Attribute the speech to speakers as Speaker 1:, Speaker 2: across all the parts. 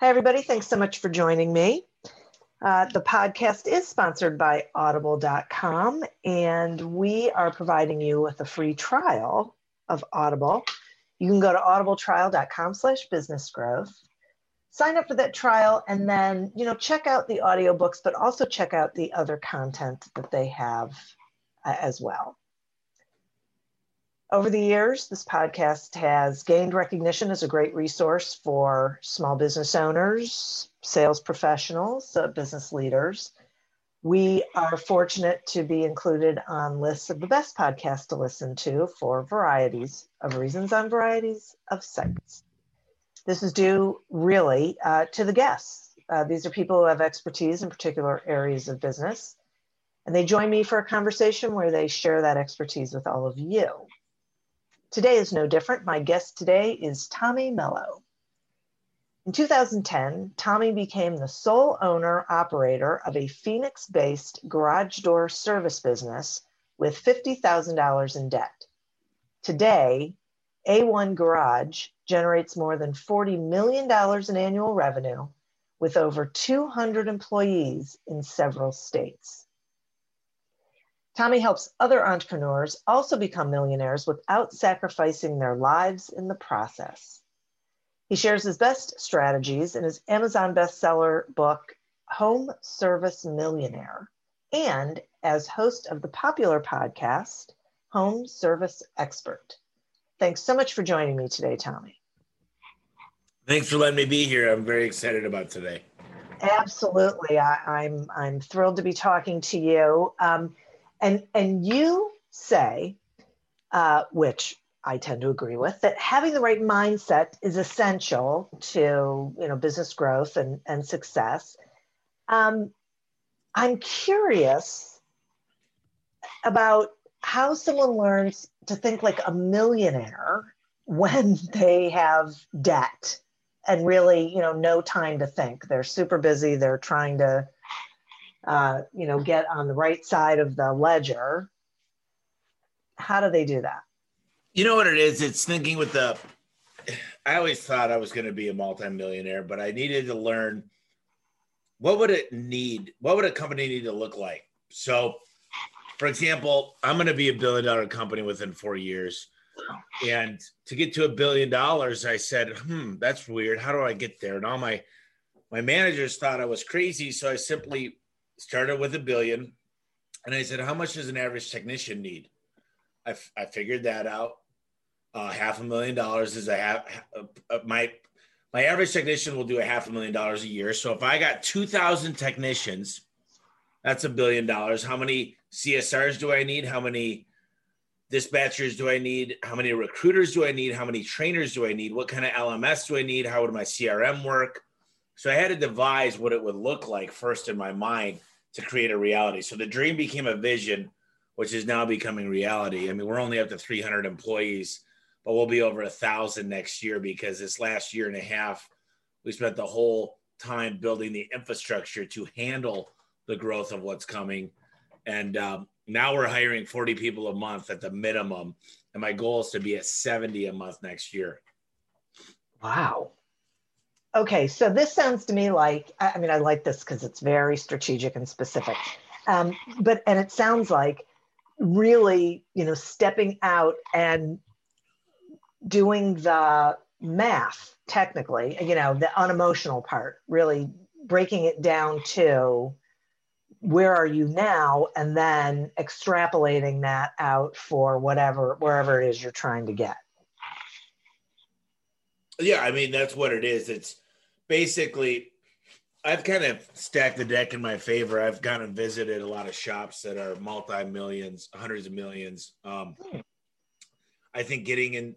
Speaker 1: Hi, everybody. Thanks so much for joining me. Uh, the podcast is sponsored by audible.com, and we are providing you with a free trial of Audible. You can go to audibletrial.com slash business growth, sign up for that trial, and then, you know, check out the audiobooks, but also check out the other content that they have uh, as well. Over the years, this podcast has gained recognition as a great resource for small business owners, sales professionals, uh, business leaders. We are fortunate to be included on lists of the best podcasts to listen to for varieties of reasons on varieties of sites. This is due really uh, to the guests. Uh, these are people who have expertise in particular areas of business, and they join me for a conversation where they share that expertise with all of you. Today is no different. My guest today is Tommy Mello. In 2010, Tommy became the sole owner operator of a Phoenix based garage door service business with $50,000 in debt. Today, A1 Garage generates more than $40 million in annual revenue with over 200 employees in several states. Tommy helps other entrepreneurs also become millionaires without sacrificing their lives in the process. He shares his best strategies in his Amazon bestseller book, Home Service Millionaire, and as host of the popular podcast, Home Service Expert. Thanks so much for joining me today, Tommy.
Speaker 2: Thanks for letting me be here. I'm very excited about today.
Speaker 1: Absolutely. I, am I'm, I'm thrilled to be talking to you. Um, and and you say uh, which I tend to agree with that having the right mindset is essential to you know business growth and, and success. Um, I'm curious about how someone learns to think like a millionaire when they have debt and really you know no time to think. They're super busy. They're trying to uh, you know, get on the right side of the ledger. How do they do that?
Speaker 2: You know what it is? It's thinking with the. I always thought I was going to be a multimillionaire, but I needed to learn what would it need? What would a company need to look like? So, for example, I'm going to be a billion dollar company within four years. And to get to a billion dollars, I said, hmm, that's weird. How do I get there? And all my my managers thought I was crazy. So I simply started with a billion. And I said, how much does an average technician need? I, f- I figured that out. Uh, half a million dollars is a half. Uh, uh, my my average technician will do a half a million dollars a year. So if I got two thousand technicians, that's a billion dollars. How many CSRs do I need? How many dispatchers do I need? How many recruiters do I need? How many trainers do I need? What kind of LMS do I need? How would my CRM work? So I had to devise what it would look like first in my mind to create a reality. So the dream became a vision, which is now becoming reality. I mean, we're only up to 300 employees, but we'll be over a thousand next year because this last year and a half, we spent the whole time building the infrastructure to handle the growth of what's coming. And um, now we're hiring 40 people a month at the minimum. And my goal is to be at 70 a month next year.
Speaker 1: Wow. Okay, so this sounds to me like I mean I like this because it's very strategic and specific, um, but and it sounds like really you know stepping out and doing the math technically, you know the unemotional part, really breaking it down to where are you now and then extrapolating that out for whatever wherever it is you're trying to get
Speaker 2: yeah i mean that's what it is. It's basically i've kind of stacked the deck in my favor. I've gone and visited a lot of shops that are multi-millions hundreds of millions. Um, i think getting in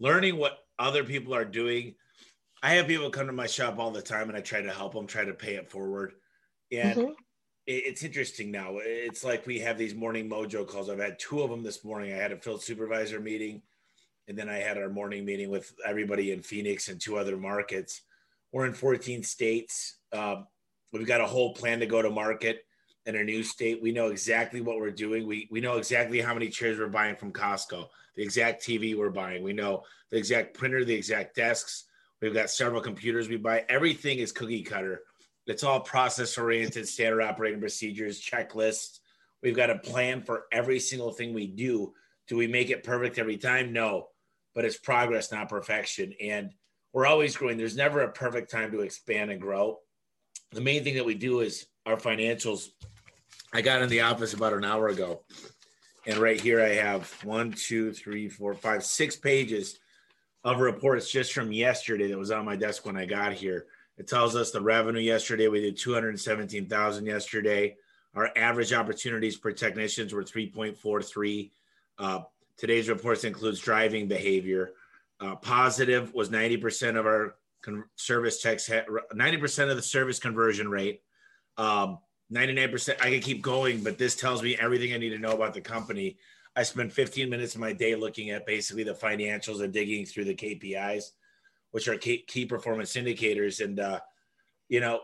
Speaker 2: learning what other people are doing i have people come to my shop all the time and i try to help them try to pay it forward. And mm-hmm. it's interesting now. It's like we have these morning mojo calls. I've had two of them this morning. I had a field supervisor meeting, and then I had our morning meeting with everybody in Phoenix and two other markets. We're in 14 states. Um, we've got a whole plan to go to market in a new state. We know exactly what we're doing. We we know exactly how many chairs we're buying from Costco, the exact TV we're buying. We know the exact printer, the exact desks. We've got several computers we buy. Everything is cookie cutter it's all process oriented, standard operating procedures, checklists. We've got a plan for every single thing we do. Do we make it perfect every time? No, but it's progress, not perfection. And we're always growing. There's never a perfect time to expand and grow. The main thing that we do is our financials. I got in the office about an hour ago, and right here I have one, two, three, four, five, six pages of reports just from yesterday that was on my desk when I got here it tells us the revenue yesterday. We did 217,000 yesterday. Our average opportunities per technicians were 3.43. Uh, today's reports includes driving behavior. Uh, positive was 90% of our con- service had, 90% of the service conversion rate. Um, 99%. I can keep going, but this tells me everything I need to know about the company. I spend 15 minutes of my day looking at basically the financials and digging through the KPIs which are key, key performance indicators. And, uh, you know,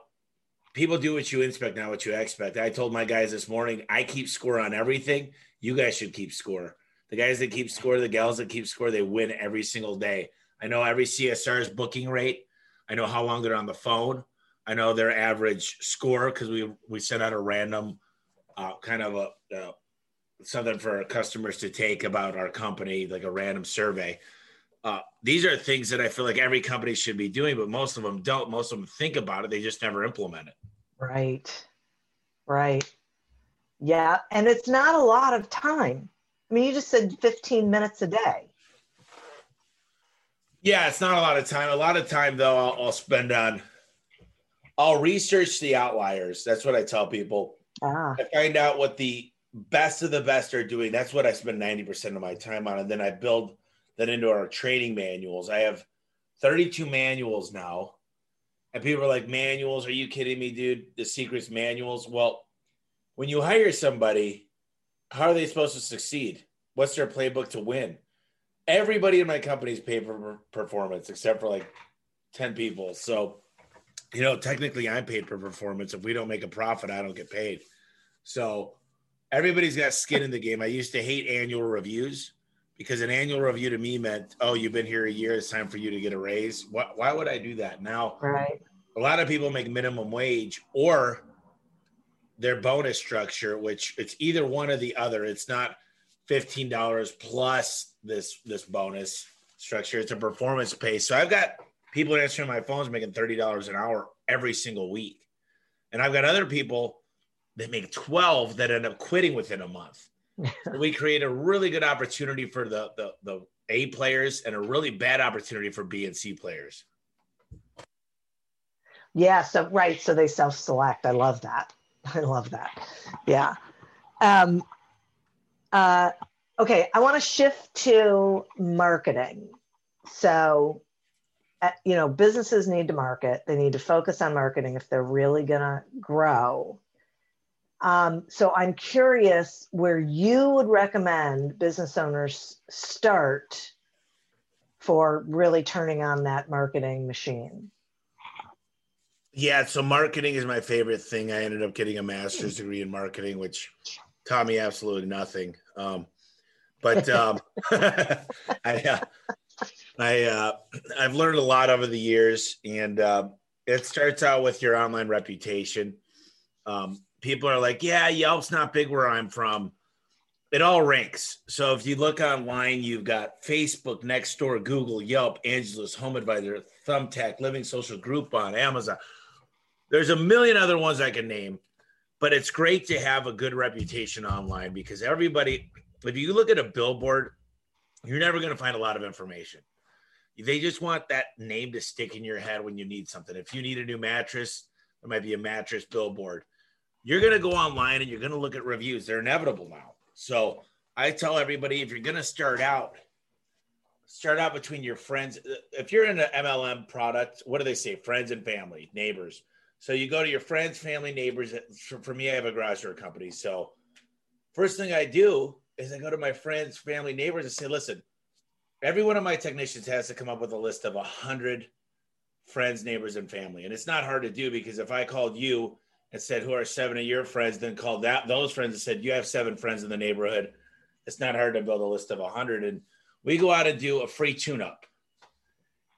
Speaker 2: people do what you inspect, not what you expect. I told my guys this morning, I keep score on everything. You guys should keep score. The guys that keep score, the gals that keep score, they win every single day. I know every CSR's booking rate. I know how long they're on the phone. I know their average score because we we sent out a random uh, kind of a uh, something for our customers to take about our company, like a random survey uh, these are things that I feel like every company should be doing, but most of them don't. Most of them think about it, they just never implement it.
Speaker 1: Right. Right. Yeah. And it's not a lot of time. I mean, you just said 15 minutes a day.
Speaker 2: Yeah, it's not a lot of time. A lot of time, though, I'll, I'll spend on, I'll research the outliers. That's what I tell people. Ah. I find out what the best of the best are doing. That's what I spend 90% of my time on. And then I build that into our training manuals. I have 32 manuals now. And people are like, manuals? Are you kidding me, dude? The secrets manuals? Well, when you hire somebody, how are they supposed to succeed? What's their playbook to win? Everybody in my company's paid for performance except for like 10 people. So, you know, technically I'm paid for performance. If we don't make a profit, I don't get paid. So everybody's got skin in the game. I used to hate annual reviews because an annual review to me meant, oh, you've been here a year. It's time for you to get a raise. Why, why would I do that now?
Speaker 1: Right.
Speaker 2: A lot of people make minimum wage or their bonus structure, which it's either one or the other. It's not fifteen dollars plus this this bonus structure. It's a performance pay. So I've got people answering my phones making thirty dollars an hour every single week, and I've got other people that make twelve that end up quitting within a month we create a really good opportunity for the, the the A players and a really bad opportunity for B and C players.
Speaker 1: Yeah, so right, so they self-select. I love that. I love that. Yeah. Um, uh, Okay, I want to shift to marketing. So, uh, you know, businesses need to market. They need to focus on marketing if they're really going to grow. Um, so, I'm curious where you would recommend business owners start for really turning on that marketing machine.
Speaker 2: Yeah, so marketing is my favorite thing. I ended up getting a master's degree in marketing, which taught me absolutely nothing. Um, but um, I, uh, I, uh, I've learned a lot over the years, and uh, it starts out with your online reputation. Um, people are like, "Yeah, Yelp's not big where I'm from." It all ranks. So if you look online, you've got Facebook, Nextdoor, Google, Yelp, Angie's List, Home Advisor, Thumbtack, Living Social, Groupon, Amazon. There's a million other ones I can name, but it's great to have a good reputation online because everybody if you look at a billboard, you're never going to find a lot of information. They just want that name to stick in your head when you need something. If you need a new mattress, there might be a mattress billboard. You're going to go online and you're going to look at reviews. They're inevitable now. So I tell everybody if you're going to start out, start out between your friends. If you're in an MLM product, what do they say? Friends and family, neighbors. So you go to your friends, family, neighbors. For me, I have a garage door company. So first thing I do is I go to my friends, family, neighbors and say, listen, every one of my technicians has to come up with a list of a hundred friends, neighbors, and family. And it's not hard to do because if I called you and said, who are seven of your friends, then called that those friends and said, you have seven friends in the neighborhood. It's not hard to build a list of a hundred. And we go out and do a free tune-up.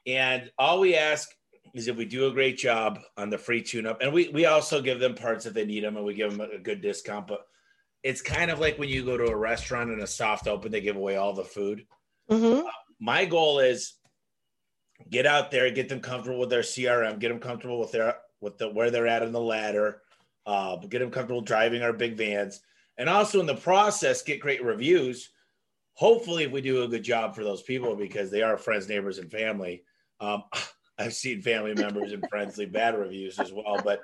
Speaker 2: And all we ask is if we do a great job on the free tune-up, and we we also give them parts if they need them, and we give them a good discount. But it's kind of like when you go to a restaurant and a soft open, they give away all the food. Mm-hmm. Uh, my goal is get out there, get them comfortable with their CRM, get them comfortable with their with the where they're at in the ladder, uh, get them comfortable driving our big vans, and also in the process get great reviews. Hopefully, if we do a good job for those people because they are friends, neighbors, and family. Um, I've seen family members and friends leave bad reviews as well, but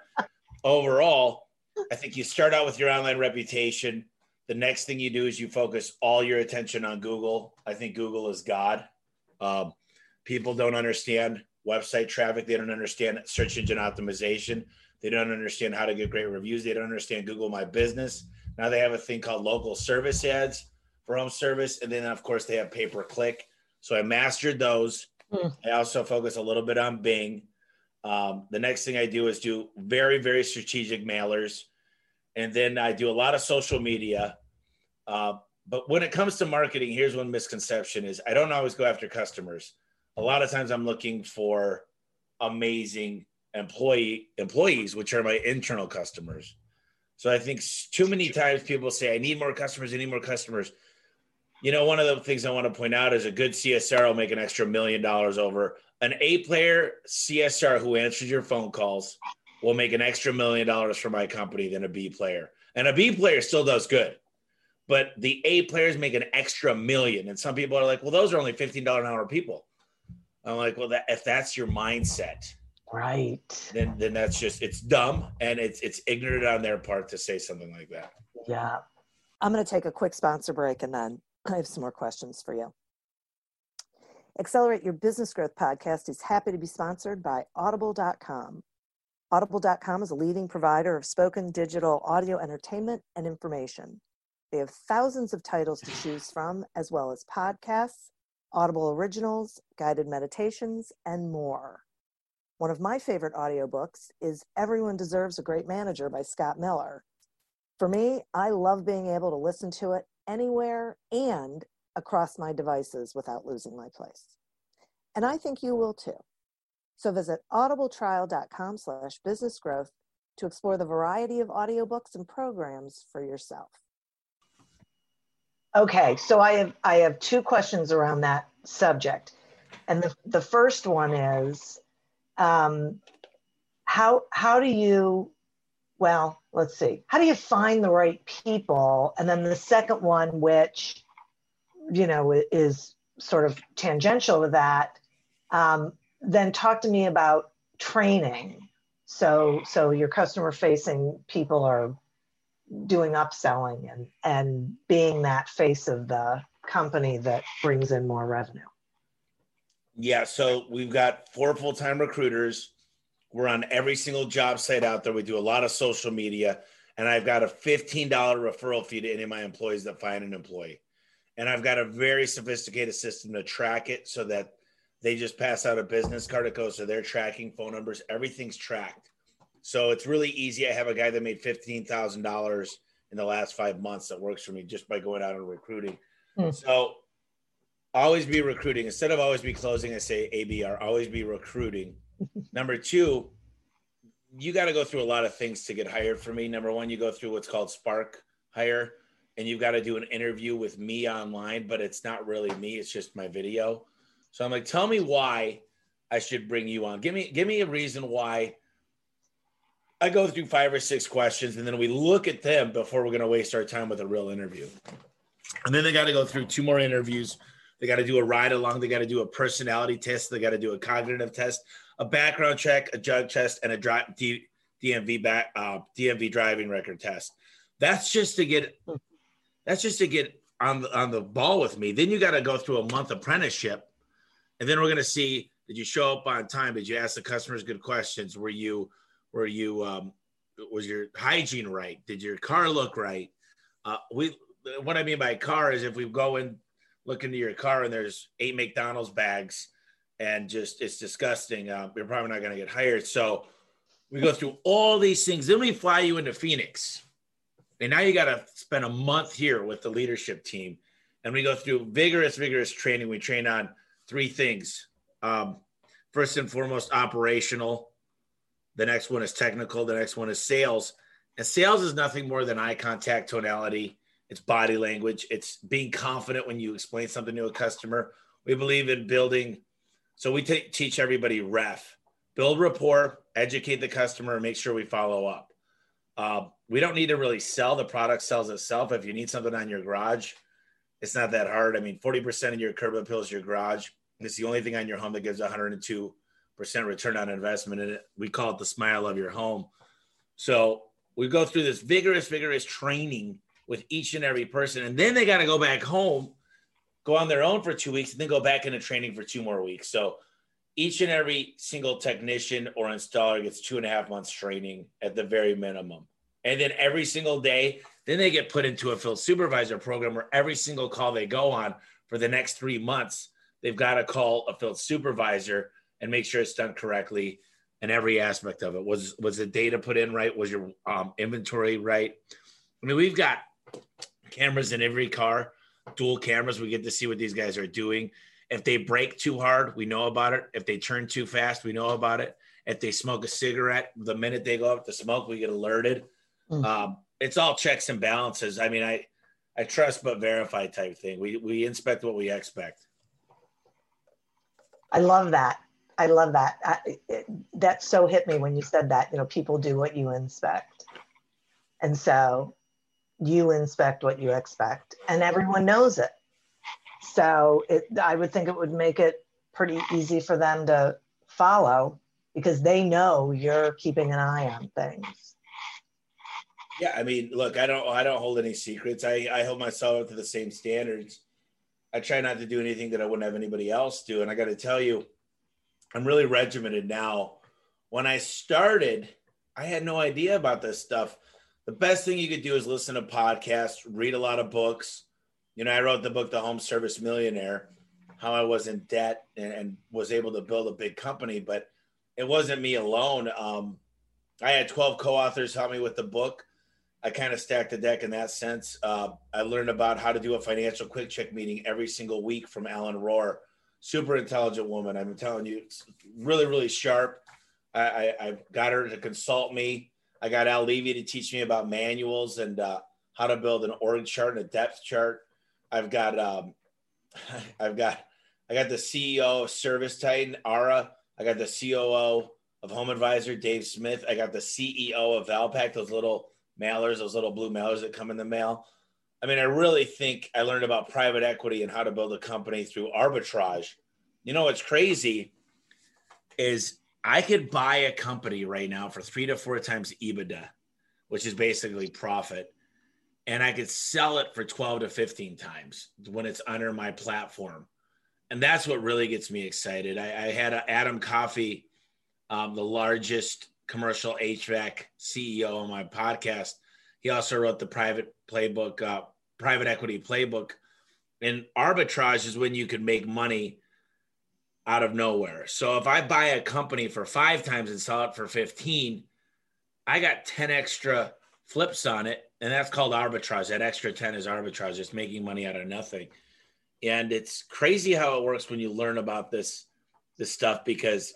Speaker 2: overall, I think you start out with your online reputation. The next thing you do is you focus all your attention on Google. I think Google is God. Um, people don't understand website traffic. They don't understand search engine optimization. They don't understand how to get great reviews. They don't understand Google My Business. Now they have a thing called local service ads for home service. And then, of course, they have pay per click. So I mastered those. Mm. I also focus a little bit on Bing. Um, the next thing I do is do very, very strategic mailers. And then I do a lot of social media. Uh, but when it comes to marketing, here's one misconception is I don't always go after customers. A lot of times I'm looking for amazing employee employees, which are my internal customers. So I think too many times people say, I need more customers, I need more customers. You know, one of the things I want to point out is a good CSR will make an extra million dollars over an A player CSR who answers your phone calls will make an extra million dollars for my company than a B player. And a B player still does good. But the A players make an extra million. And some people are like, well, those are only $15 an hour people. I'm like, well, that, if that's your mindset,
Speaker 1: right,
Speaker 2: then then that's just it's dumb and it's it's ignorant on their part to say something like that.
Speaker 1: Yeah.
Speaker 3: I'm going to take a quick sponsor break and then I have some more questions for you. Accelerate Your Business Growth podcast is happy to be sponsored by Audible.com. Audible.com is a leading provider of spoken digital audio entertainment and information. They have thousands of titles to choose from, as well as podcasts, Audible originals, guided meditations, and more. One of my favorite audiobooks is Everyone Deserves a Great Manager by Scott Miller. For me, I love being able to listen to it anywhere and across my devices without losing my place. And I think you will too. So visit audibletrial.com slash business growth to explore the variety of audiobooks and programs for yourself.
Speaker 1: Okay, so I have I have two questions around that subject. And the, the first one is um, how how do you well, let's see. How do you find the right people? And then the second one, which you know, is sort of tangential to that, um, then talk to me about training. So, so your customer facing people are doing upselling and, and being that face of the company that brings in more revenue?
Speaker 2: Yeah, so we've got four full time recruiters. We're on every single job site out there. We do a lot of social media, and I've got a $15 referral fee to any of my employees that find an employee. And I've got a very sophisticated system to track it so that they just pass out a business card. It goes to their tracking phone numbers. Everything's tracked. So it's really easy. I have a guy that made $15,000 in the last five months that works for me just by going out and recruiting. Hmm. So always be recruiting instead of always be closing. I say ABR, always be recruiting. Number two, you got to go through a lot of things to get hired for me. Number one, you go through what's called Spark Hire, and you've got to do an interview with me online, but it's not really me; it's just my video. So I'm like, tell me why I should bring you on. Give me give me a reason why. I go through five or six questions, and then we look at them before we're going to waste our time with a real interview. And then they got to go through two more interviews they got to do a ride along. They got to do a personality test. They got to do a cognitive test, a background check, a drug test, and a dri- D- DMV back uh, DMV driving record test. That's just to get. That's just to get on the on the ball with me. Then you got to go through a month apprenticeship, and then we're gonna see did you show up on time? Did you ask the customers good questions? Were you were you um, was your hygiene right? Did your car look right? Uh, we what I mean by car is if we go in look into your car and there's eight McDonald's bags and just it's disgusting. Uh, you're probably not going to get hired. So we go through all these things. Then we fly you into Phoenix. And now you got to spend a month here with the leadership team. And we go through vigorous, vigorous training. We train on three things. Um, first and foremost, operational. The next one is technical. The next one is sales. And sales is nothing more than eye contact, tonality, it's body language, it's being confident when you explain something to a customer. We believe in building, so we t- teach everybody ref, build rapport, educate the customer, make sure we follow up. Uh, we don't need to really sell the product sells itself. If you need something on your garage, it's not that hard. I mean, 40% of your curb appeal is your garage. It's the only thing on your home that gives 102% return on investment. And we call it the smile of your home. So we go through this vigorous, vigorous training with each and every person. And then they got to go back home, go on their own for two weeks, and then go back into training for two more weeks. So each and every single technician or installer gets two and a half months training at the very minimum. And then every single day, then they get put into a field supervisor program where every single call they go on for the next three months, they've got to call a field supervisor and make sure it's done correctly in every aspect of it. Was was the data put in right? Was your um, inventory right? I mean, we've got cameras in every car, dual cameras. We get to see what these guys are doing. If they break too hard, we know about it. If they turn too fast, we know about it. If they smoke a cigarette, the minute they go up to smoke, we get alerted. Mm. Um, it's all checks and balances. I mean, I I trust but verify type thing. We we inspect what we expect.
Speaker 1: I love that. I love that. I, it, that so hit me when you said that. You know, people do what you inspect, and so you inspect what you expect and everyone knows it. So it, i would think it would make it pretty easy for them to follow because they know you're keeping an eye on things.
Speaker 2: Yeah i mean look i don't i don't hold any secrets. I i hold myself up to the same standards. I try not to do anything that i wouldn't have anybody else do and i got to tell you i'm really regimented now. When i started i had no idea about this stuff the best thing you could do is listen to podcasts, read a lot of books. You know, I wrote the book, The Home Service Millionaire, how I was in debt and, and was able to build a big company, but it wasn't me alone. Um, I had 12 co-authors help me with the book. I kind of stacked the deck in that sense. Uh, I learned about how to do a financial quick check meeting every single week from Ellen Rohr. Super intelligent woman. I'm telling you, really, really sharp. I, I, I got her to consult me. I got Al Levi to teach me about manuals and uh, how to build an org chart and a depth chart. I've got um, I've got I got the CEO of Service Titan, Ara. I got the COO of Home Advisor, Dave Smith. I got the CEO of Valpak, those little mailers, those little blue mailers that come in the mail. I mean, I really think I learned about private equity and how to build a company through arbitrage. You know what's crazy is I could buy a company right now for three to four times EBITDA, which is basically profit. and I could sell it for 12 to 15 times when it's under my platform. And that's what really gets me excited. I, I had Adam Coffey, um, the largest commercial HVAC CEO on my podcast. He also wrote the private playbook, uh, private equity playbook. And arbitrage is when you can make money out of nowhere. So if I buy a company for five times and sell it for 15, I got 10 extra flips on it. And that's called arbitrage. That extra 10 is arbitrage, just making money out of nothing. And it's crazy how it works when you learn about this this stuff because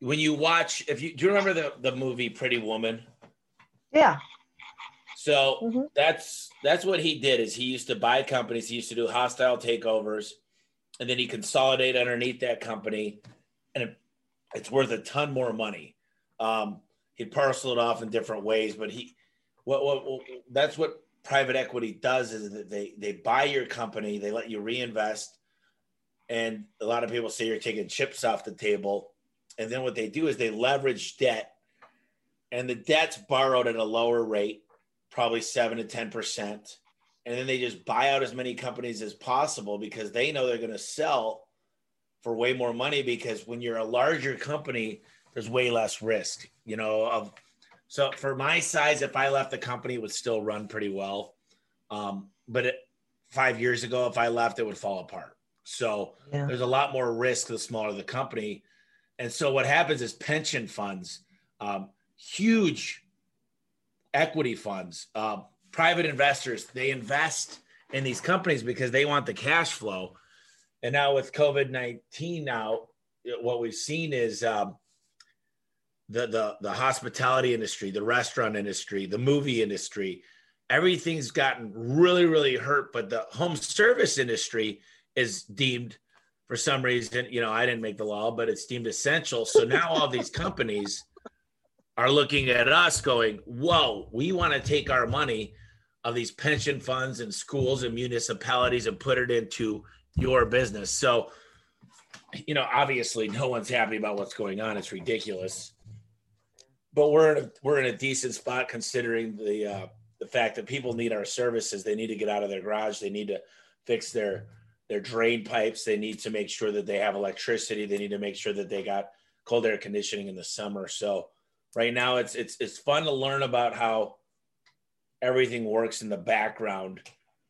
Speaker 2: when you watch if you do you remember the, the movie Pretty Woman?
Speaker 1: Yeah.
Speaker 2: So mm-hmm. that's that's what he did is he used to buy companies, he used to do hostile takeovers and then he consolidate underneath that company, and it, it's worth a ton more money. Um, he'd parcel it off in different ways, but he, what, what, what, that's what private equity does is that they they buy your company, they let you reinvest, and a lot of people say you're taking chips off the table, and then what they do is they leverage debt, and the debt's borrowed at a lower rate, probably seven to ten percent and then they just buy out as many companies as possible because they know they're going to sell for way more money because when you're a larger company there's way less risk you know of so for my size if i left the company it would still run pretty well. Um, but it, five years ago if i left it would fall apart. So yeah. there's a lot more risk the smaller the company. And so what happens is pension funds um, huge equity funds um, private investors they invest in these companies because they want the cash flow. And now with covid-19 now what we've seen is um, the, the the hospitality industry the restaurant industry the movie industry everything's gotten really really hurt but the home service industry is deemed for some reason you know i didn't make the law but it's deemed essential. So now all these companies are looking at us going whoa we want to take our money of these pension funds and schools and municipalities and put it into your business. So, you know, obviously no one's happy about what's going on. It's ridiculous. But we're in a, we're in a decent spot considering the uh, the fact that people need our services. They need to get out of their garage. They need to fix their their drain pipes. They need to make sure that they have electricity. They need to make sure that they got cold air conditioning in the summer. So right now it's it's it's fun to learn about how everything works in the background.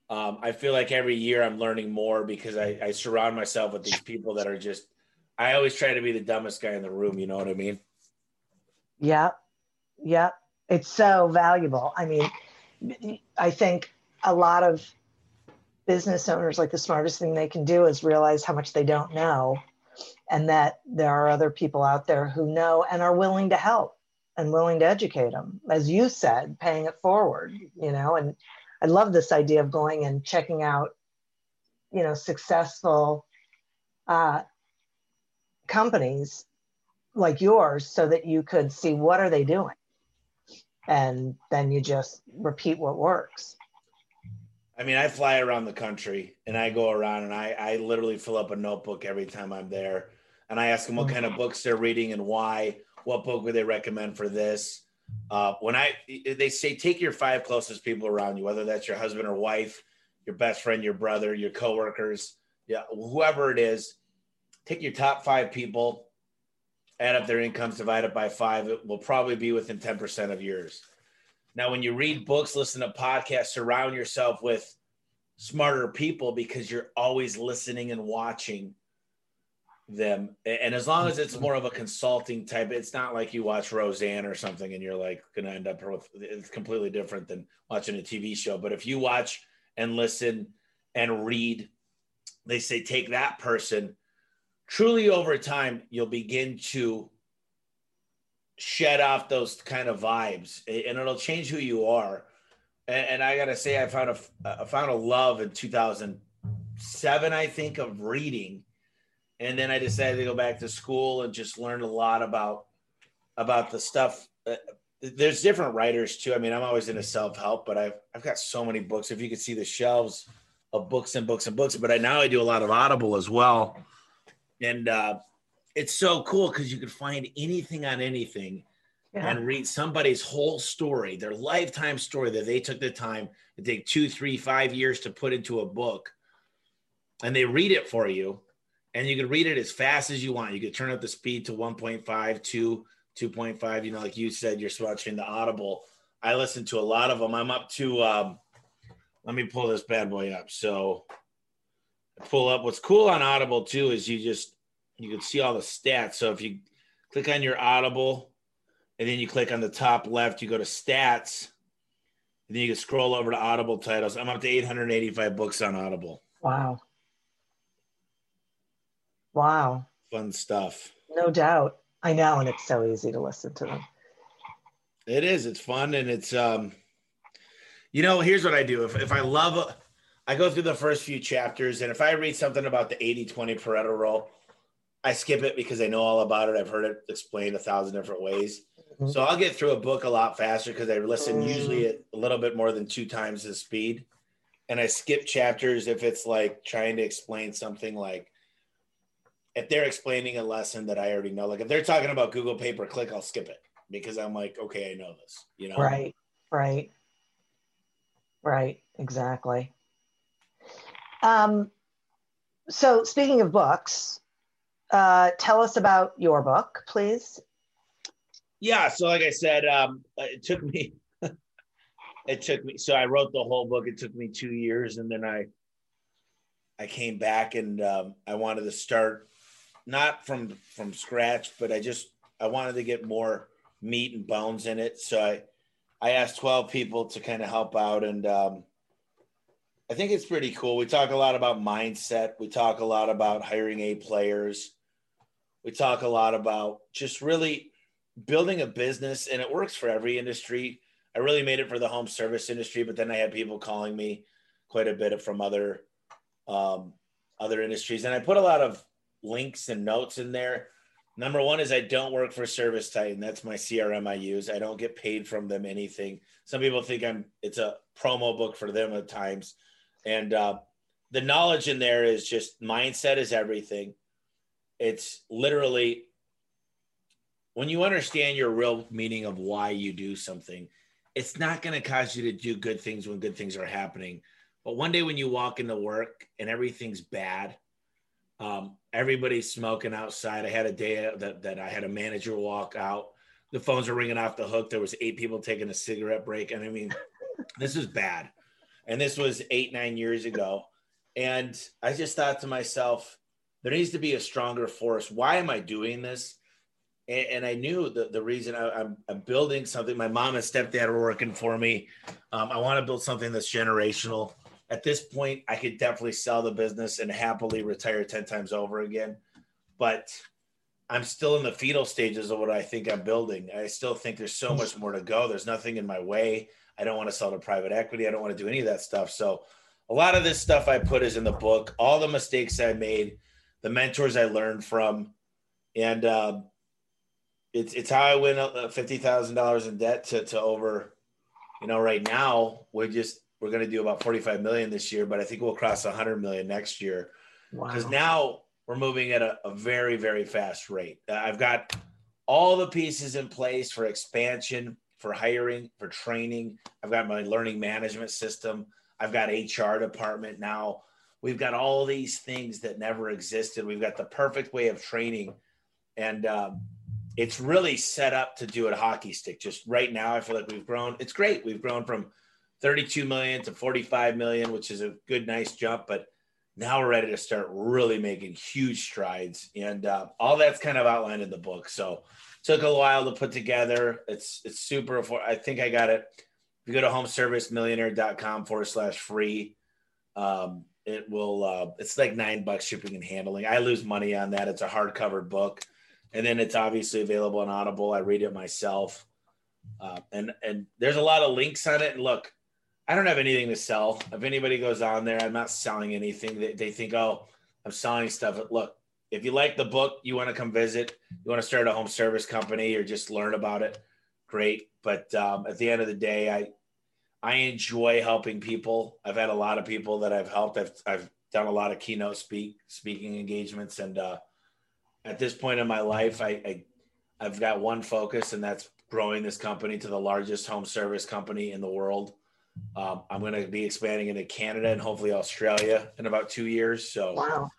Speaker 2: Um, I feel like every year I'm learning more because I, I surround myself with these people that are just. I always try to be the dumbest guy in the room. You know what I mean?
Speaker 1: Yeah, yeah. It's so valuable. I mean, I think a lot of business owners like the smartest thing they can do is realize how much they don't know and that there are other people out there who know and are willing to help and willing to educate them as you said paying it forward you know and i love this idea of going and checking out you know successful uh, companies like yours so that you could see what are they doing. And then you just repeat what works.
Speaker 2: I mean i fly around the country and i go around and i, I literally fill up a notebook every time i'm there. And i ask them what kind of books they're reading and why what book would they recommend for this? Uh, when I they say take your five closest people around you, whether that's your husband or wife, your best friend, your brother, your coworkers, yeah, whoever it is, take your top five people, add up their incomes, divide it by five. It will probably be within 10% of yours. Now, when you read books, listen to podcasts, surround yourself with smarter people because you're always listening and watching them. And as long as it's more of a consulting type it's not like you watch roseanne or something and you're like gonna end up with it's completely different than watching a tv show. But if you watch and listen and read they say take that person truly over time you'll begin to shed off those kind of vibes and it'll change who you are. And, and i gotta say i found a i found a love in 2007 i think of reading and then I decided to go back to school and just learn a lot about about the stuff. Uh, there's different writers too. I mean, I'm always into self help, but I've I've got so many books. If you could see the shelves of books and books and books, but I now I do a lot of Audible as well, and uh, it's so cool because you can find anything on anything.
Speaker 1: Yeah.
Speaker 2: and read somebody's whole story, their lifetime story that they took the time to take two, three, five years to put into a book, and they read it for you, and you can read it as fast as you want. You could turn up the speed to 1.5, 2, 2.5. You know, like you said, you're watching the Audible. I listen to a lot of them. I'm up to. Um, let me pull this bad boy up. So, I pull up. What's cool on Audible too is you just you can see all the stats. So if you click on your Audible and then you click on the top left, you go to stats, and then you can scroll over to Audible titles. I'm up to 885 books on Audible.
Speaker 1: Wow. Wow.
Speaker 2: Fun stuff.
Speaker 1: No doubt. I know, and it's so easy to listen to them.
Speaker 2: It is. It's fun and it's um you know, here's what I do. If if I love I go through the first few chapters and if I read something about the 80-20 Pareto rule, I skip it because I know all about it. I've heard it explained a thousand different ways.
Speaker 1: Mhm.
Speaker 2: So I'll get through a book a lot faster because I listen usually at a little bit more than two times the speed. And I skip chapters if it's like trying to explain something like if they're explaining a lesson that I already know. Like if they're talking about Google pay per click, I'll skip it because I'm like, okay, I know this, you know?
Speaker 1: Right, right, right, exactly. Um, so, speaking of books, uh, tell us about your book, please.
Speaker 2: Yeah. So, like I said, um, it took me, it took me, so I wrote the whole book. It took me two years. And then I, I came back and um, I wanted to start not from from scratch, but I just I wanted to get more meat and bones in it. So I I asked 12 people to kind of help out and um, I think it's pretty cool. We talk a lot about mindset. We talk a lot about hiring A players. We talk a lot about just really building a business and it works for every industry. I really made it for the home service industry, but then I had people calling me quite a bit from other um, other industries. And I put a lot of links and notes in there. Number one is I don't work for Service Titan. That's my CRM I use. I don't get paid from them anything. Some people think I'm it's a promo book for them at times. And uh, the knowledge in there is just mindset is everything. It's literally when you understand your real meaning of why you do something, it's not going to cause you to do good things when good things are happening. But one day when you walk into work and everything's bad, um, everybody's smoking outside. I had a day that, that I had a manager walk out. The phones were ringing off the hook. There was eight people taking a cigarette break. And I mean, this is bad. And this was eight, nine years ago. And I just thought to myself, there needs to be a stronger force. Why am I doing this? And, and I knew the, the reason I, am I'm building something. My mom and stepdad are working for me. Um, I want to build something that's generational. At this point, I could definitely sell the business and happily retire 10 times over again. But I'm still in the fetal stages of what I think I'm building. I still think there's so much more to go. There's nothing in my way. I don't want to sell to private equity. I don't want to do any of that stuff. So a lot of this stuff I put is in the book, all the mistakes I made, the mentors I learned from, and uh, it's it's how I went uh, fifty thousand dollars in debt to to over, you know, right now we're just we're going to do about forty five million this year, but I think we'll cross hundred million next year because
Speaker 1: Wow.
Speaker 2: now we're moving at a, a very very fast rate. Uh, I've got all the pieces in place for expansion, for hiring, for training. I've got my learning management system. I've got HR department now. We've got all these things that never existed. We've got the perfect way of training, and um, it's really set up to do a hockey stick. Just right now, I feel like we've grown. It's great. We've grown from 32 million to 45 million, which is a good, nice jump. But now we're ready to start really making huge strides, and uh, all that's kind of outlined in the book. So took a while to put together. It's it's super. I think I got it. If you go to homeservicemillionaire.com forward slash free, um, it will. Uh, it's like nine bucks shipping and handling. I lose money on that. It's a hardcover book, and then it's obviously available on Audible. I read it myself, uh, and and there's a lot of links on it. And look, I don't have anything to sell. If anybody goes on there, I'm not selling anything. They, they think, oh, I'm selling stuff. But Look, if you like the book, you want to come visit, you want to start a home service company or just learn about it, great. But um, at the end of the day, I I enjoy helping people. I've had a lot of people that I've helped. I've I've done a lot of keynote speak speaking engagements, and uh, at this point in my life, I, I I've got one focus, and that's growing this company to the largest home service company in the world. Um, I'm going to be expanding into Canada and hopefully Australia in about two years. So
Speaker 1: Wow.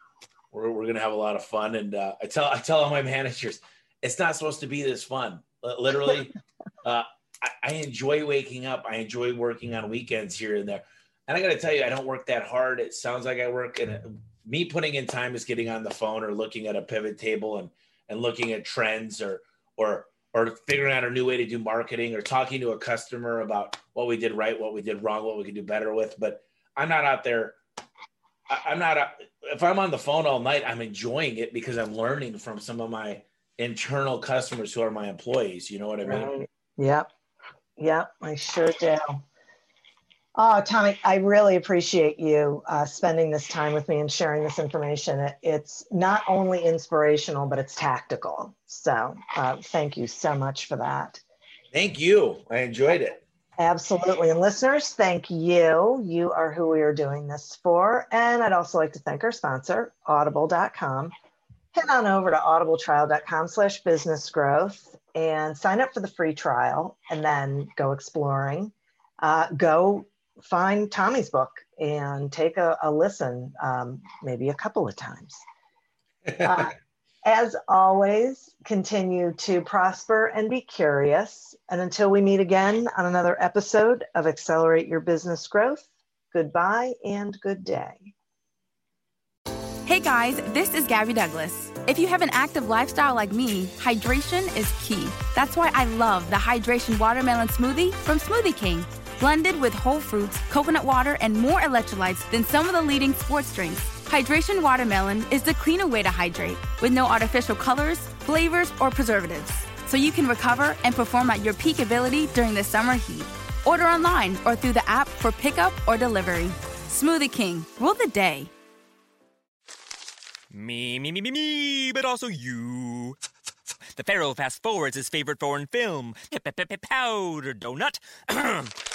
Speaker 2: we're, we're going to have a lot of fun. And uh, I tell I tell all my managers, it's not supposed to be this fun. Literally, uh, I, I enjoy waking up. I enjoy working on weekends here and there. And I got to tell you, I don't work that hard. It sounds like I work, and me putting in time is getting on the phone or looking at a pivot table and and looking at trends or or or figuring out a new way to do marketing or talking to a customer about what we did right, what we did wrong, what we could do better with. But I'm not out there. I'm not. If I'm on the phone all night, I'm enjoying it because I'm learning from some of my internal customers who are my employees. You know what I mean?
Speaker 1: Right. Yep. Yep. I sure do. Oh, Tommy, I really appreciate you uh, spending this time with me and sharing this information. It, it's not only inspirational, but it's tactical. So uh, thank you so much for that.
Speaker 2: Thank you. I enjoyed it.
Speaker 1: Absolutely. And listeners, thank you. You are who we are doing this for. And I'd also like to thank our sponsor, audible.com. Head on over to audibletrial.com slash business growth and sign up for the free trial and then go exploring. Uh, go find Tommy's book and take a, a listen, um, maybe a couple of times. Uh, as always, continue to prosper and be curious. And until we meet again on another episode of Accelerate Your Business Growth, goodbye and good day.
Speaker 4: Hey guys, this is Gabby Douglas. If you have an active lifestyle like me, hydration is key. That's why I love the Hydration Watermelon Smoothie from Smoothie King. Blended with whole fruits, coconut water, and more electrolytes than some of the leading sports drinks. Hydration Watermelon is the cleaner way to hydrate with no artificial colors, flavors, or preservatives. So you can recover and perform at your peak ability during the summer heat. Order online or through the app for pickup or delivery. Smoothie King, rule the day.
Speaker 5: Me, me, me, me, me, but also you. The Pharaoh fast forwards his favorite foreign film, Powder Donut.